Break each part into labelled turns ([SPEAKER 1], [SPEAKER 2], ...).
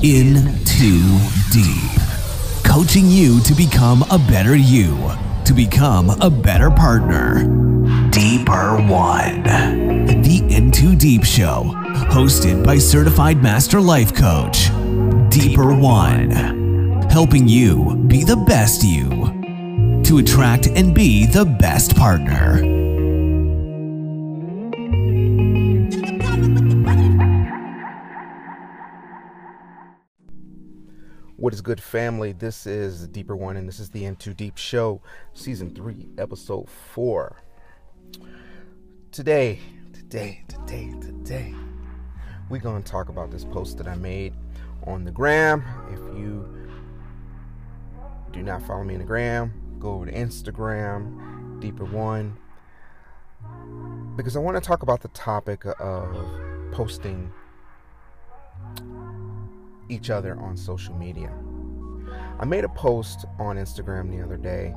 [SPEAKER 1] In Too Deep. Coaching you to become a better you, to become a better partner. Deeper One. The In Too Deep Show, hosted by certified master life coach, Deeper One. Helping you be the best you to attract and be the best partner.
[SPEAKER 2] What is good, family? This is Deeper One, and this is the In Too Deep Show, Season 3, Episode 4. Today, today, today, today, we're going to talk about this post that I made on the gram. If you do not follow me on the gram, go over to Instagram, Deeper One, because I want to talk about the topic of posting each other on social media. I made a post on Instagram the other day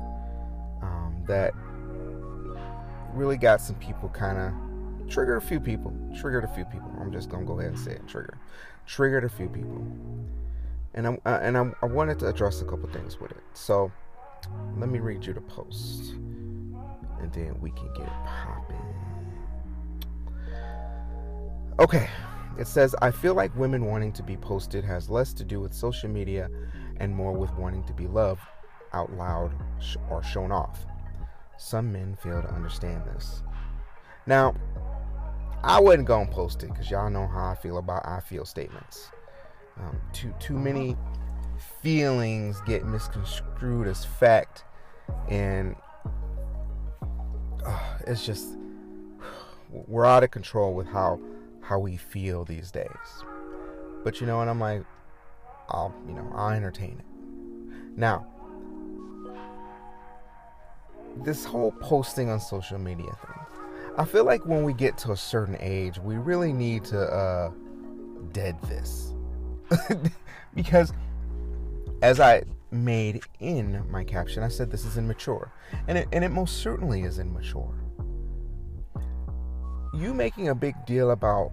[SPEAKER 2] um, that really got some people kind of triggered a few people. Triggered a few people. I'm just gonna go ahead and say it. Trigger. Triggered a few people. And I'm uh, and I'm, I wanted to address a couple things with it. So let me read you the post, and then we can get it popping. Okay. It says, I feel like women wanting to be posted has less to do with social media and more with wanting to be loved out loud or shown off. Some men fail to understand this. Now, I wasn't gonna post it because y'all know how I feel about I feel statements. Um, too too many feelings get misconstrued as fact, and uh, it's just we're out of control with how how we feel these days. But you know and I'm like, I'll, you know, I'll entertain it. Now, this whole posting on social media thing, I feel like when we get to a certain age, we really need to uh, dead this. because as I made in my caption, I said this is immature. And it, and it most certainly is immature you making a big deal about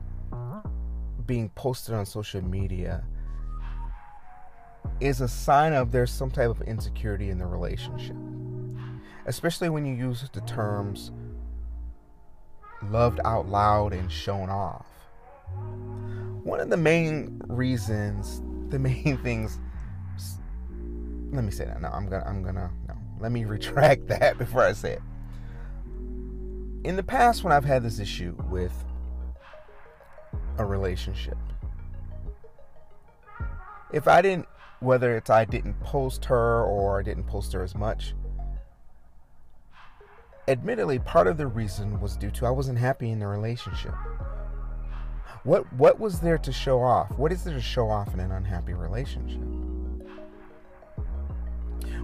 [SPEAKER 2] being posted on social media is a sign of there's some type of insecurity in the relationship. Especially when you use the terms loved out loud and shown off. One of the main reasons, the main things let me say that. No, I'm gonna I'm gonna no. Let me retract that before I say it in the past, when I've had this issue with a relationship, if I didn't, whether it's I didn't post her or I didn't post her as much, admittedly, part of the reason was due to I wasn't happy in the relationship. What what was there to show off? What is there to show off in an unhappy relationship?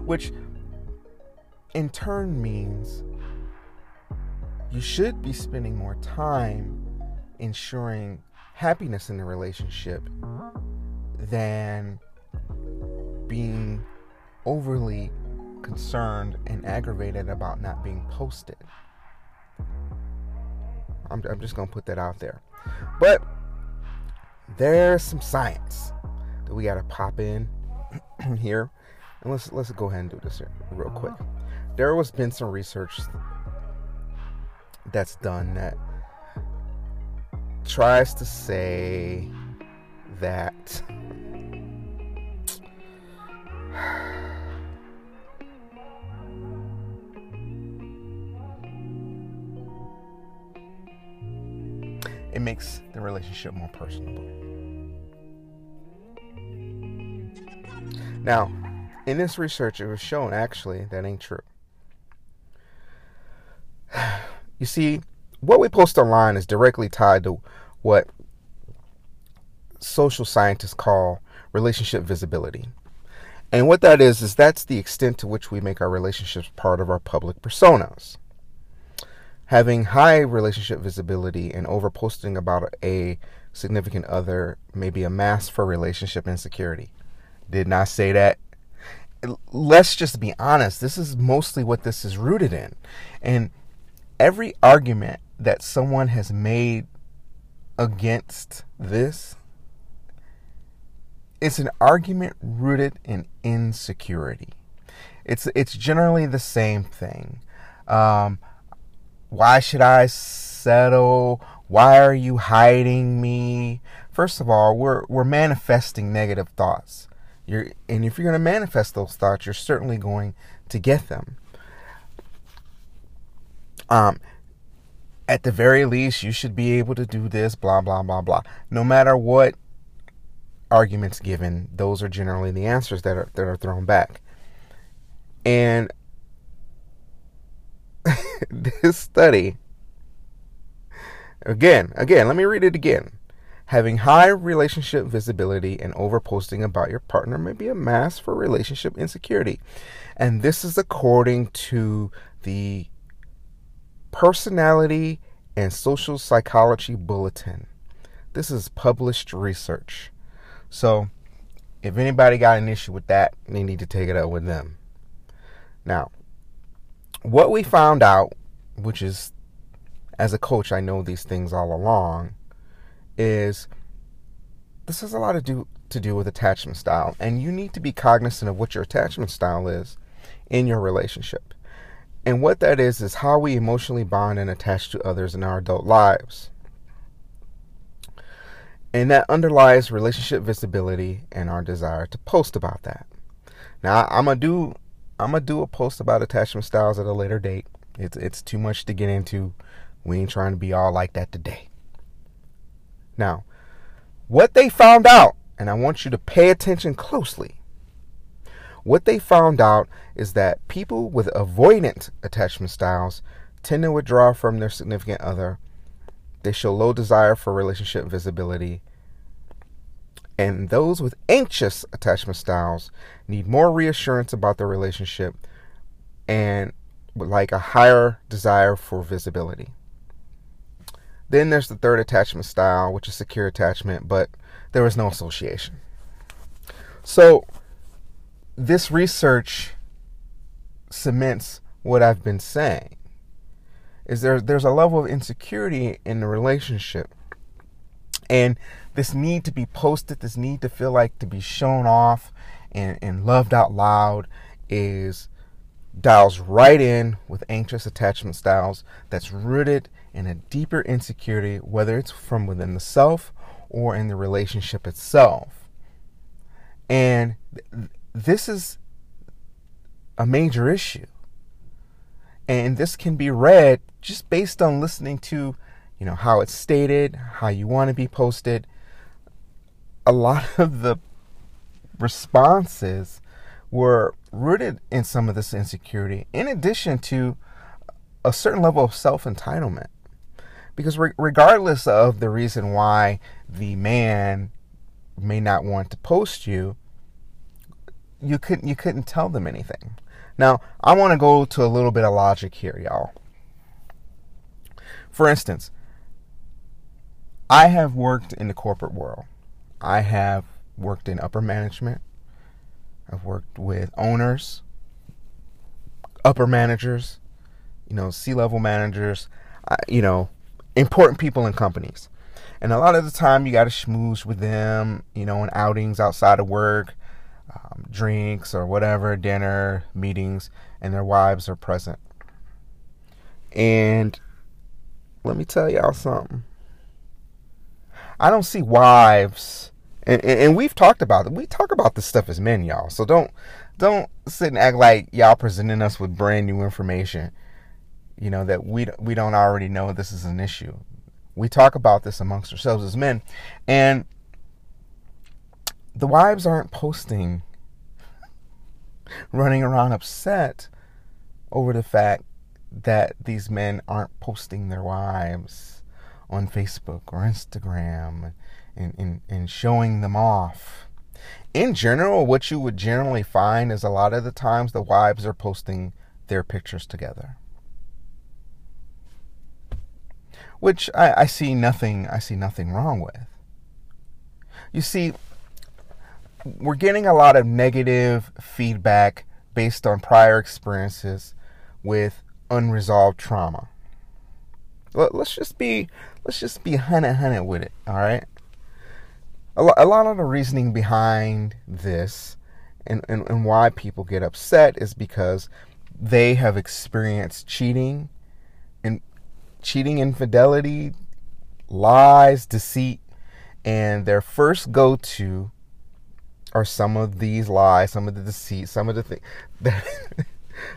[SPEAKER 2] Which in turn means you should be spending more time ensuring happiness in the relationship than being overly concerned and aggravated about not being posted. I'm, I'm just going to put that out there. But there's some science that we got to pop in here. And let's let's go ahead and do this here real quick. There has been some research that's done that tries to say that it makes the relationship more personable. Now, in this research, it was shown actually that ain't true. You see, what we post online is directly tied to what social scientists call relationship visibility. And what that is, is that's the extent to which we make our relationships part of our public personas. Having high relationship visibility and overposting about a significant other may be a mask for relationship insecurity. Did not say that. Let's just be honest. This is mostly what this is rooted in. And every argument that someone has made against this it's an argument rooted in insecurity. It's it's generally the same thing. Um, why should I settle? Why are you hiding me? First of all, we're we're manifesting negative thoughts. You're and if you're going to manifest those thoughts, you're certainly going to get them. Um, at the very least, you should be able to do this, blah, blah, blah, blah. No matter what arguments given, those are generally the answers that are, that are thrown back. And this study, again, again, let me read it again. Having high relationship visibility and overposting about your partner may be a mask for relationship insecurity. And this is according to the Personality and Social Psychology Bulletin. This is published research. So, if anybody got an issue with that, they need to take it up with them. Now, what we found out, which is as a coach, I know these things all along, is this has a lot to do to do with attachment style, and you need to be cognizant of what your attachment style is in your relationship. And what that is, is how we emotionally bond and attach to others in our adult lives. And that underlies relationship visibility and our desire to post about that. Now, I'm gonna do I'm gonna do a post about attachment styles at a later date. It's it's too much to get into. We ain't trying to be all like that today. Now, what they found out, and I want you to pay attention closely, what they found out is that people with avoidant attachment styles tend to withdraw from their significant other. They show low desire for relationship visibility. And those with anxious attachment styles need more reassurance about their relationship and like a higher desire for visibility. Then there's the third attachment style, which is secure attachment, but there is no association. So this research cements what I've been saying. Is there there's a level of insecurity in the relationship. And this need to be posted, this need to feel like to be shown off and, and loved out loud is dials right in with anxious attachment styles that's rooted in a deeper insecurity, whether it's from within the self or in the relationship itself. And this is a major issue. And this can be read just based on listening to, you know, how it's stated, how you want to be posted. A lot of the responses were rooted in some of this insecurity, in addition to a certain level of self entitlement. Because re- regardless of the reason why the man may not want to post you, you couldn't you couldn't tell them anything. Now, I want to go to a little bit of logic here, y'all. For instance, I have worked in the corporate world. I have worked in upper management. I've worked with owners, upper managers, you know, C-level managers, uh, you know, important people in companies. And a lot of the time you got to schmooze with them, you know, in outings outside of work um, drinks or whatever, dinner, meetings, and their wives are present. And let me tell y'all something. I don't see wives, and, and, and we've talked about it. We talk about this stuff as men, y'all. So don't don't sit and act like y'all presenting us with brand new information. You know that we we don't already know this is an issue. We talk about this amongst ourselves as men, and the wives aren't posting, running around upset over the fact that these men aren't posting their wives on Facebook or Instagram and, and, and showing them off. In general, what you would generally find is a lot of the times the wives are posting their pictures together. Which I, I see nothing I see nothing wrong with. You see, we're getting a lot of negative feedback based on prior experiences with unresolved trauma. Let's just be let's just be hunted hunted with it, all right? a, lo- a lot of the reasoning behind this and, and, and why people get upset is because they have experienced cheating and cheating, infidelity, lies, deceit, and their first go to are some of these lies, some of the deceit, some of the things that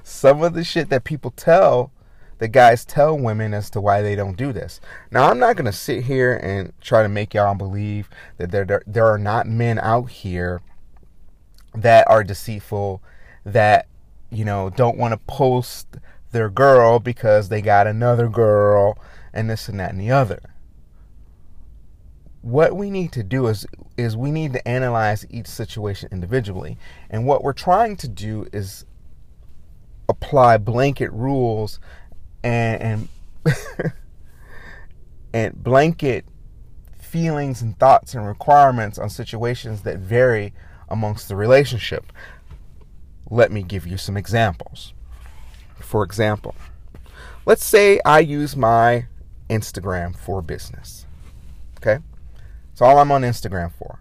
[SPEAKER 2] some of the shit that people tell the guys tell women as to why they don't do this. Now, I'm not going to sit here and try to make y'all believe that there, there, there are not men out here that are deceitful, that, you know, don't want to post their girl because they got another girl and this and that and the other. What we need to do is is we need to analyze each situation individually. And what we're trying to do is apply blanket rules and and, and blanket feelings and thoughts and requirements on situations that vary amongst the relationship. Let me give you some examples. For example, let's say I use my Instagram for business. Okay? It's all I'm on Instagram for.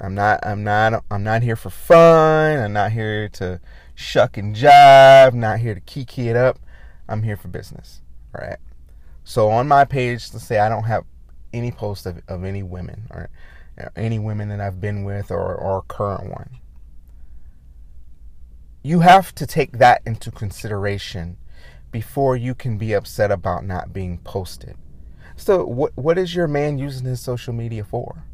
[SPEAKER 2] I'm not I'm not I'm not here for fun. I'm not here to shuck and jive, not here to kiki it up. I'm here for business. All right. So on my page, let's say I don't have any posts of, of any women or any women that I've been with or, or current one. You have to take that into consideration before you can be upset about not being posted. So what what is your man using his social media for?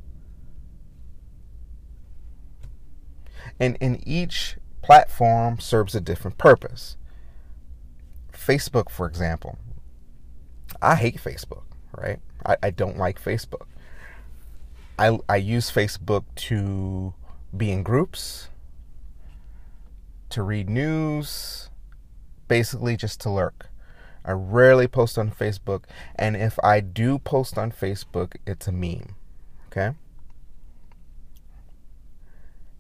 [SPEAKER 2] And in each platform serves a different purpose. Facebook, for example. I hate Facebook, right? I, I don't like Facebook. I, I use Facebook to be in groups, to read news, basically just to lurk. I rarely post on Facebook, and if I do post on Facebook, it's a meme. Okay?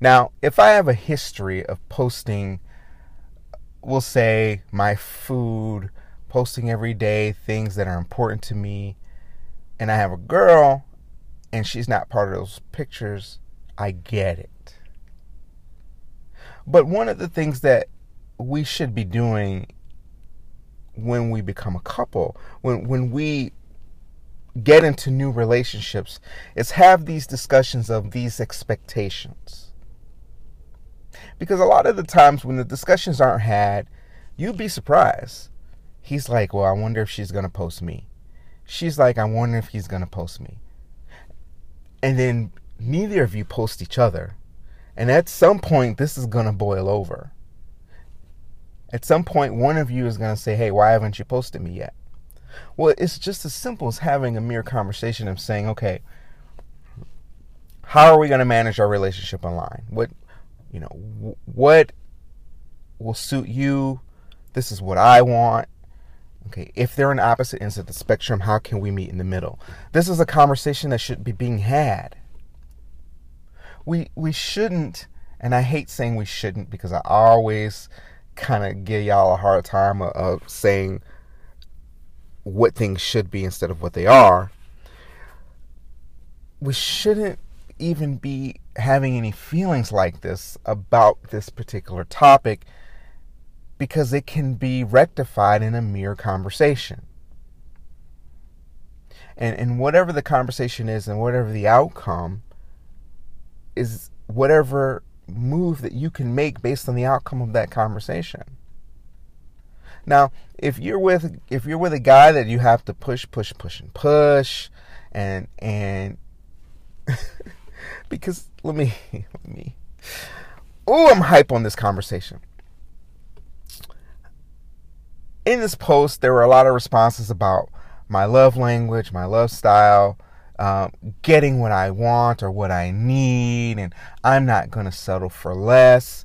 [SPEAKER 2] Now, if I have a history of posting, we'll say my food, posting every day things that are important to me, and I have a girl and she's not part of those pictures, I get it. But one of the things that we should be doing when we become a couple, when when we get into new relationships, is have these discussions of these expectations because a lot of the times when the discussions aren't had, you'd be surprised. He's like, Well, I wonder if she's going to post me. She's like, I wonder if he's going to post me. And then neither of you post each other. And at some point, this is going to boil over. At some point, one of you is going to say, Hey, why haven't you posted me yet? Well, it's just as simple as having a mere conversation of saying, Okay, how are we going to manage our relationship online? What you know, what will suit you? This is what I want. Okay, if they're on opposite ends of the spectrum, how can we meet in the middle? This is a conversation that should be being had. We we shouldn't, and I hate saying we shouldn't because I always kind of give y'all a hard time of, of saying what things should be instead of what they are. We shouldn't even be having any feelings like this about this particular topic because it can be rectified in a mere conversation. And and whatever the conversation is and whatever the outcome is whatever move that you can make based on the outcome of that conversation. Now, if you're with if you're with a guy that you have to push push push and push and and because let me let me oh i'm hype on this conversation in this post there were a lot of responses about my love language my love style um, getting what i want or what i need and i'm not going to settle for less.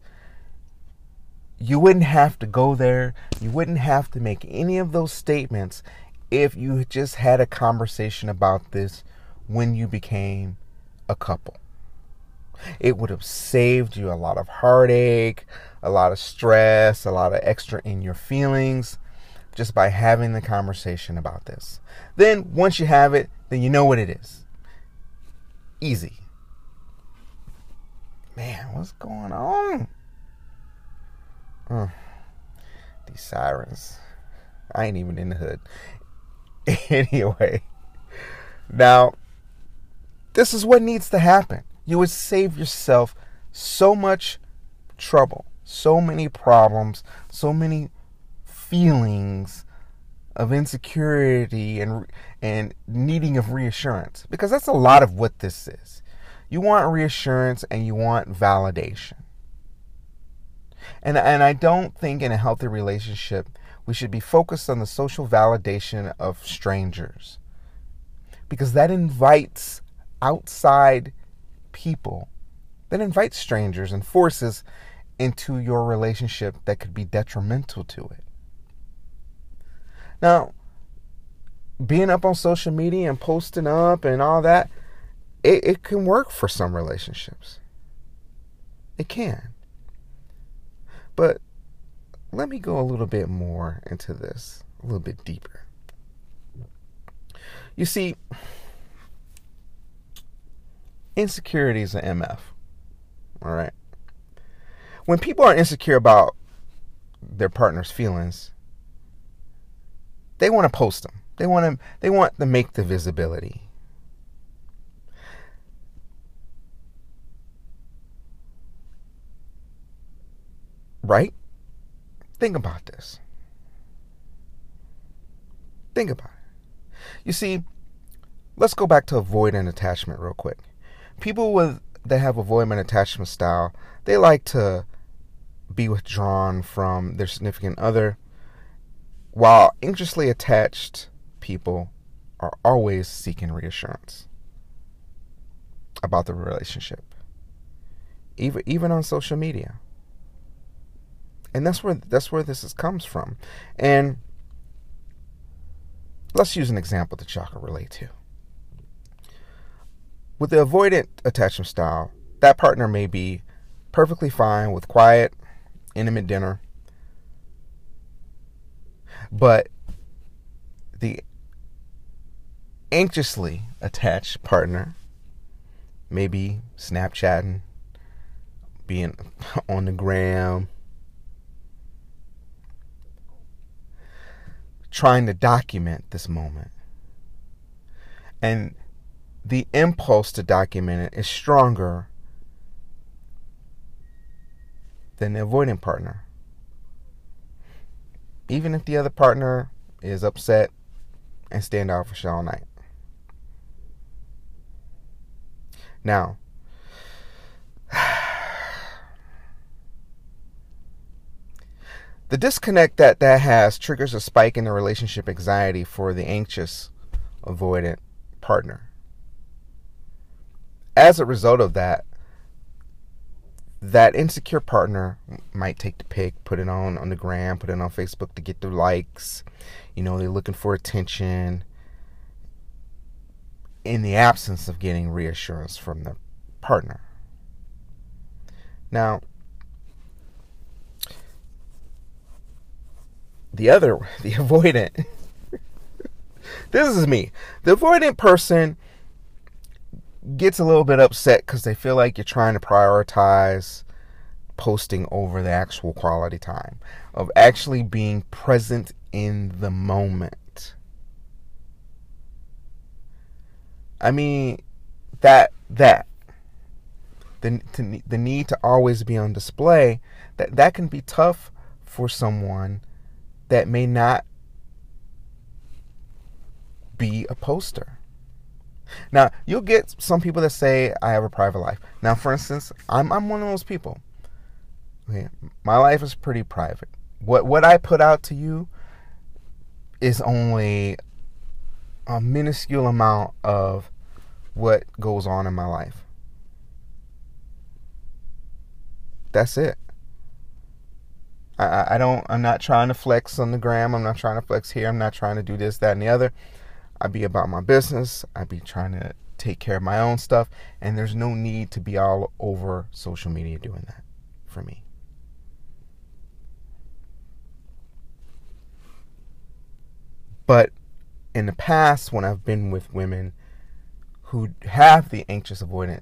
[SPEAKER 2] You wouldn't have to go there. You wouldn't have to make any of those statements if you just had a conversation about this when you became a couple. It would have saved you a lot of heartache, a lot of stress, a lot of extra in your feelings just by having the conversation about this. Then, once you have it, then you know what it is. Easy. Man, what's going on? Uh, these sirens. I ain't even in the hood. anyway, now, this is what needs to happen. You would save yourself so much trouble, so many problems, so many feelings of insecurity and and needing of reassurance because that's a lot of what this is. You want reassurance and you want validation. And and I don't think in a healthy relationship we should be focused on the social validation of strangers. Because that invites outside people. That invites strangers and forces into your relationship that could be detrimental to it. Now, being up on social media and posting up and all that, it, it can work for some relationships. It can. But let me go a little bit more into this, a little bit deeper. You see, insecurity is an MF. All right. When people are insecure about their partner's feelings, they want to post them. They want to they want to make the visibility. Right? Think about this. Think about it. You see, let's go back to avoidant attachment real quick. People with that have avoidant attachment style, they like to be withdrawn from their significant other while anxiously attached people are always seeking reassurance about the relationship, even even on social media. And that's where that's where this is, comes from. And let's use an example that y'all can relate to. With the avoidant attachment style, that partner may be perfectly fine with quiet, intimate dinner but the anxiously attached partner, maybe Snapchatting, being on the gram, trying to document this moment. And the impulse to document it is stronger than the avoidant partner even if the other partner is upset and standoffish all night. Now, the disconnect that that has triggers a spike in the relationship anxiety for the anxious, avoidant partner. As a result of that, that insecure partner might take the pic, put it on on the gram, put it on Facebook to get the likes. You know, they're looking for attention in the absence of getting reassurance from the partner. Now, the other, the avoidant, this is me. The avoidant person gets a little bit upset because they feel like you're trying to prioritize posting over the actual quality time of actually being present in the moment. I mean, that that the to, the need to always be on display that that can be tough for someone that may not be a poster. Now, you'll get some people that say I have a private life. Now, for instance, I'm I'm one of those people. Okay, my life is pretty private. What what I put out to you is only a minuscule amount of what goes on in my life. That's it. I, I don't I'm not trying to flex on the gram. I'm not trying to flex here. I'm not trying to do this, that, and the other. I be about my business. I'd be trying to take care of my own stuff. And there's no need to be all over social media doing that for me. But in the past, when I've been with women who have the anxious avoidant,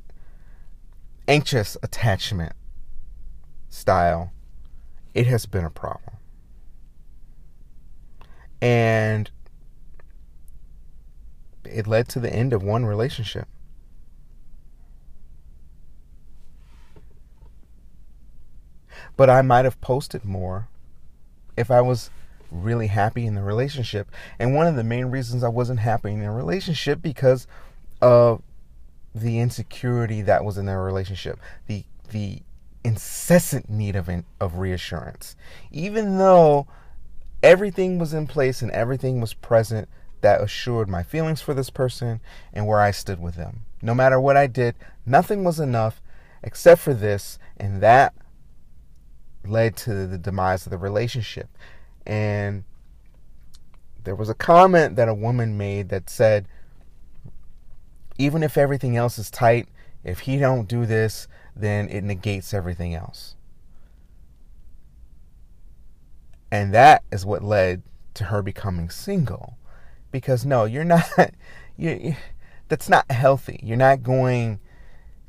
[SPEAKER 2] anxious attachment style, it has been a problem. And it led to the end of one relationship. But I might have posted more if I was really happy in the relationship. And one of the main reasons I wasn't happy in a relationship because of the insecurity that was in their relationship, the the incessant need of of reassurance. Even though everything was in place and everything was present that assured my feelings for this person and where I stood with them. No matter what I did, nothing was enough except for this, and that led to the demise of the relationship. And there was a comment that a woman made that said, even if everything else is tight, if he don't do this, then it negates everything else. And that is what led to her becoming single. Because no, you're not you that's not healthy. You're not going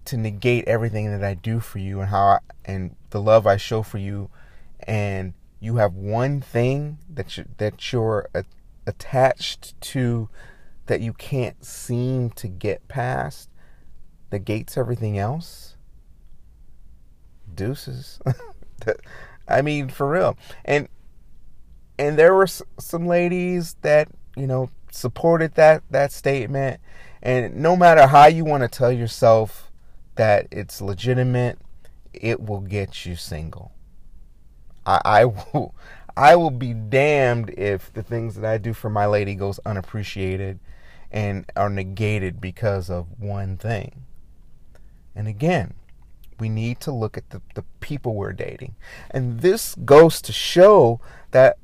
[SPEAKER 2] to negate everything that I do for you and how I, and the love I show for you. And you have one thing that you that you're a, attached to that you can't seem to get past that gates everything else. Deuces. I mean for real. And and there were some ladies that you know supported that that statement and no matter how you want to tell yourself that it's legitimate it will get you single I, I will I will be damned if the things that I do for my lady goes unappreciated and are negated because of one thing. And again, we need to look at the, the people we're dating. And this goes to show that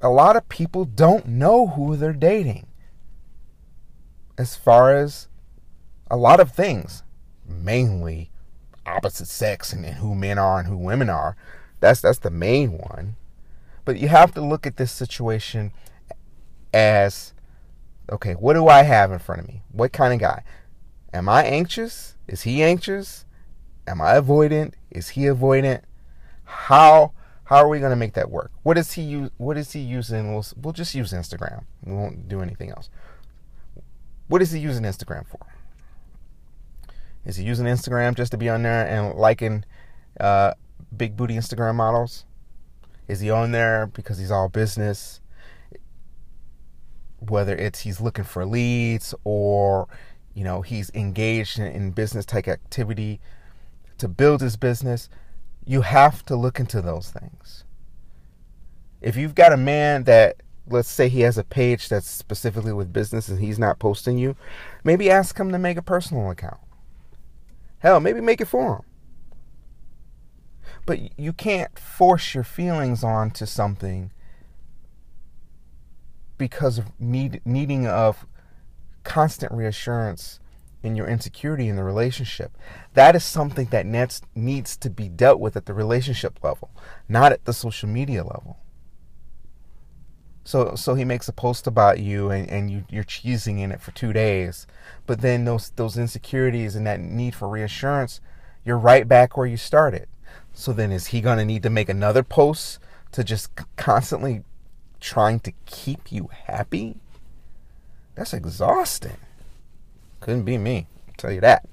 [SPEAKER 2] a lot of people don't know who they're dating. As far as a lot of things, mainly opposite sex and, and who men are and who women are. That's that's the main one. But you have to look at this situation as okay, what do I have in front of me? What kind of guy? Am I anxious? Is he anxious? Am I avoidant? Is he avoidant? How how are we going to make that work? What is he use, what is he using? We'll we'll just use Instagram. We won't do anything else. What is he using Instagram for? Is he using Instagram just to be on there and liking uh, big booty Instagram models? Is he on there because he's all business? Whether it's he's looking for leads or you know he's engaged in, in business type activity to build his business, you have to look into those things. If you've got a man that let's say he has a page that's specifically with business and he's not posting you, maybe ask him to make a personal account. Hell, maybe make it for him. But you can't force your feelings onto something because of need, needing of constant reassurance in your insecurity in the relationship. That is something that needs, needs to be dealt with at the relationship level, not at the social media level. So so he makes a post about you and, and you, you're cheesing in it for two days. But then those those insecurities and that need for reassurance, you're right back where you started. So then is he going to need to make another post to just constantly trying to keep you happy? That's exhausting. Couldn't be me, I'll tell you that.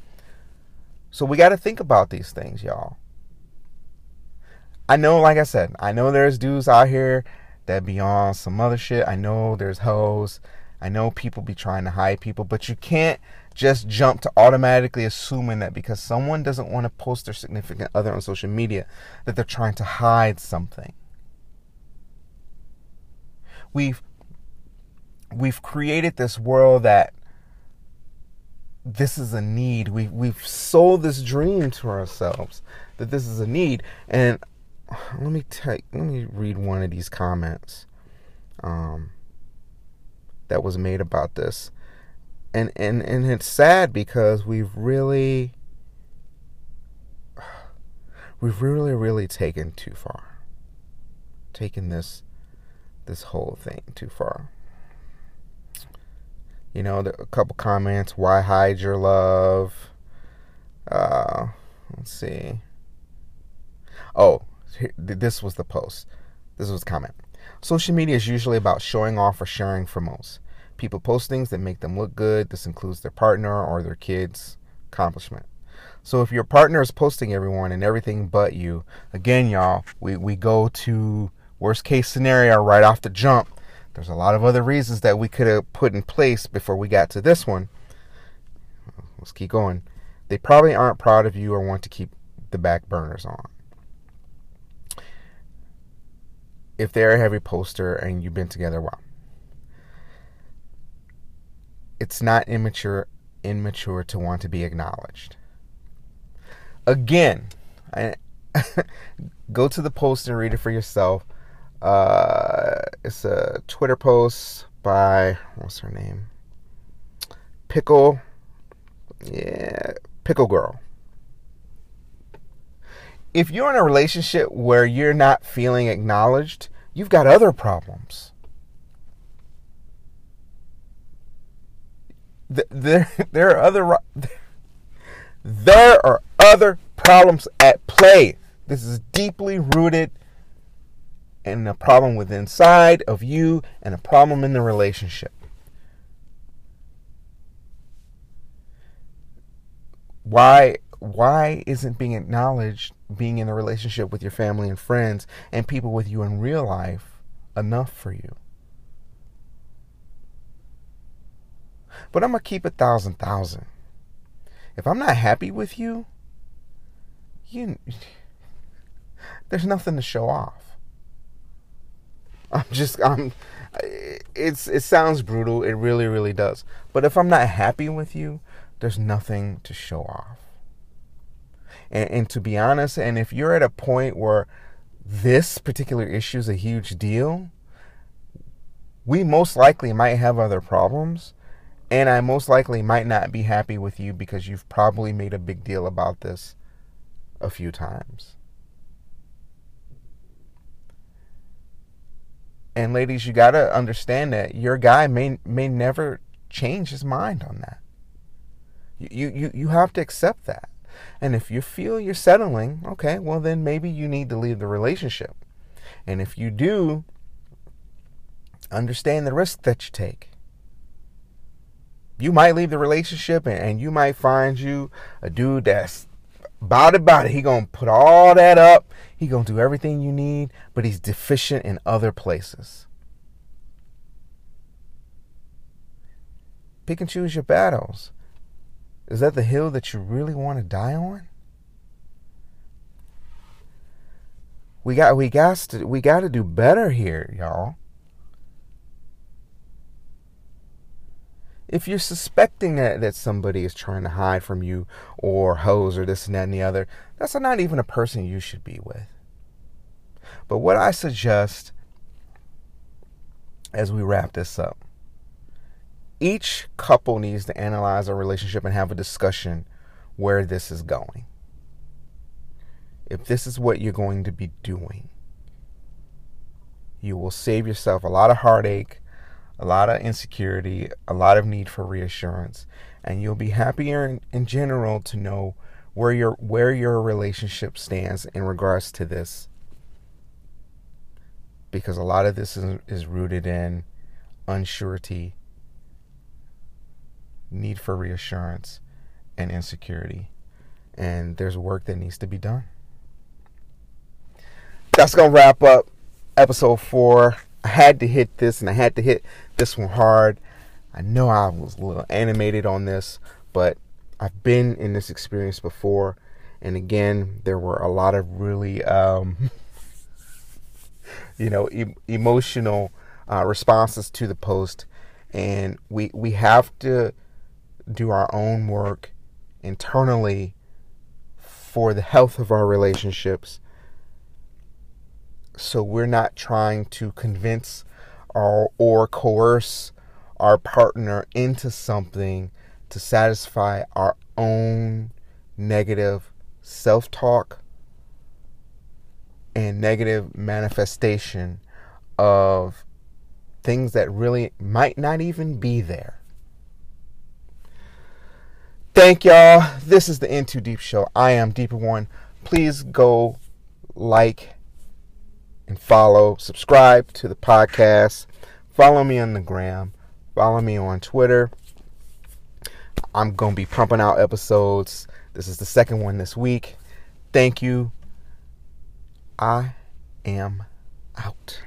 [SPEAKER 2] So we got to think about these things, y'all. I know, like I said, I know there's dudes out here that be on some other shit. I know there's hoes. I know people be trying to hide people, but you can't just jump to automatically assuming that because someone doesn't want to post their significant other on social media that they're trying to hide something. We've we've created this world that this is a need. We we've sold this dream to ourselves that this is a need. And let me take let me read one of these comments um, that was made about this and and and it's sad because we've really we've really really taken too far taken this this whole thing too far You know, a couple comments. Why hide your love? Uh, let's see. Oh, this was the post. This was comment. Social media is usually about showing off or sharing for most. People post things that make them look good. This includes their partner or their kids' accomplishment. So if your partner is posting everyone and everything but you, again, y'all, we, we go to worst case scenario right off the jump. There's a lot of other reasons that we could have put in place before we got to this one. Let's keep going. They probably aren't proud of you or want to keep the back burners on. If they're a heavy poster and you've been together a while, it's not immature immature to want to be acknowledged. Again, I, go to the post and read it for yourself. Uh, it's a Twitter post by what's her name? Pickle. Yeah, Pickle Girl. If you're in a relationship where you're not feeling acknowledged, you've got other problems. there there are other there are other problems at play. This is deeply rooted in a problem within inside of you and a problem in the relationship. Why why isn't being acknowledged being in a relationship with your family and friends and people with you in real life enough for you? But I'm to keep a thousand thousand. If I'm not happy with you, you there's nothing to show off. I'm just I'm it's it sounds brutal, it really really does. But if I'm not happy with you, there's nothing to show off. And, and to be honest, and if you're at a point where this particular issue is a huge deal, we most likely might have other problems and I most likely might not be happy with you because you've probably made a big deal about this a few times. And ladies, you got to understand that your guy may may never change his mind on that. You you you have to accept that. And if you feel you're settling, okay, well then maybe you need to leave the relationship. And if you do, understand the risk that you take you might leave the relationship and, and you might find you a dude that's about it. He gonna put all that up. He gonna do everything you need, but he's deficient in other places. Pick and choose your battles. Is that the hill that you really want to die on? We got we got to we got to do better here, y'all. If you're suspecting that, that somebody is trying to hide from you or hose or this and that and the other, that's not even a person you should be with. But what I suggest as we wrap this up, each couple needs to analyze a relationship and have a discussion where this is going. If this is what you're going to be doing, you will save yourself a lot of heartache a lot of insecurity, a lot of need for reassurance, and you'll be happier in, in general to know where your where your relationship stands in regards to this. Because a lot of this is, is rooted in unsurety, need for reassurance, and insecurity. And there's work that needs to be done. That's going to wrap up episode four. I had to hit this and I had to hit this one hard. I know I was a little animated on this, but I've been in this experience before. And again, there were a lot of really, um, you know, e- emotional uh, responses to the post. And we, we have to do our own work internally for the health of our relationships. So we're not trying to convince or, or coerce our partner into something to satisfy our own negative self talk and negative manifestation of things that really might not even be there. Thank y'all. This is the In Too Deep Show. I am Deeper One. Please go like and follow, subscribe to the podcast. Follow me on the gram. Follow me on Twitter. I'm going to be pumping out episodes. This is the second one this week. Thank you. I am out.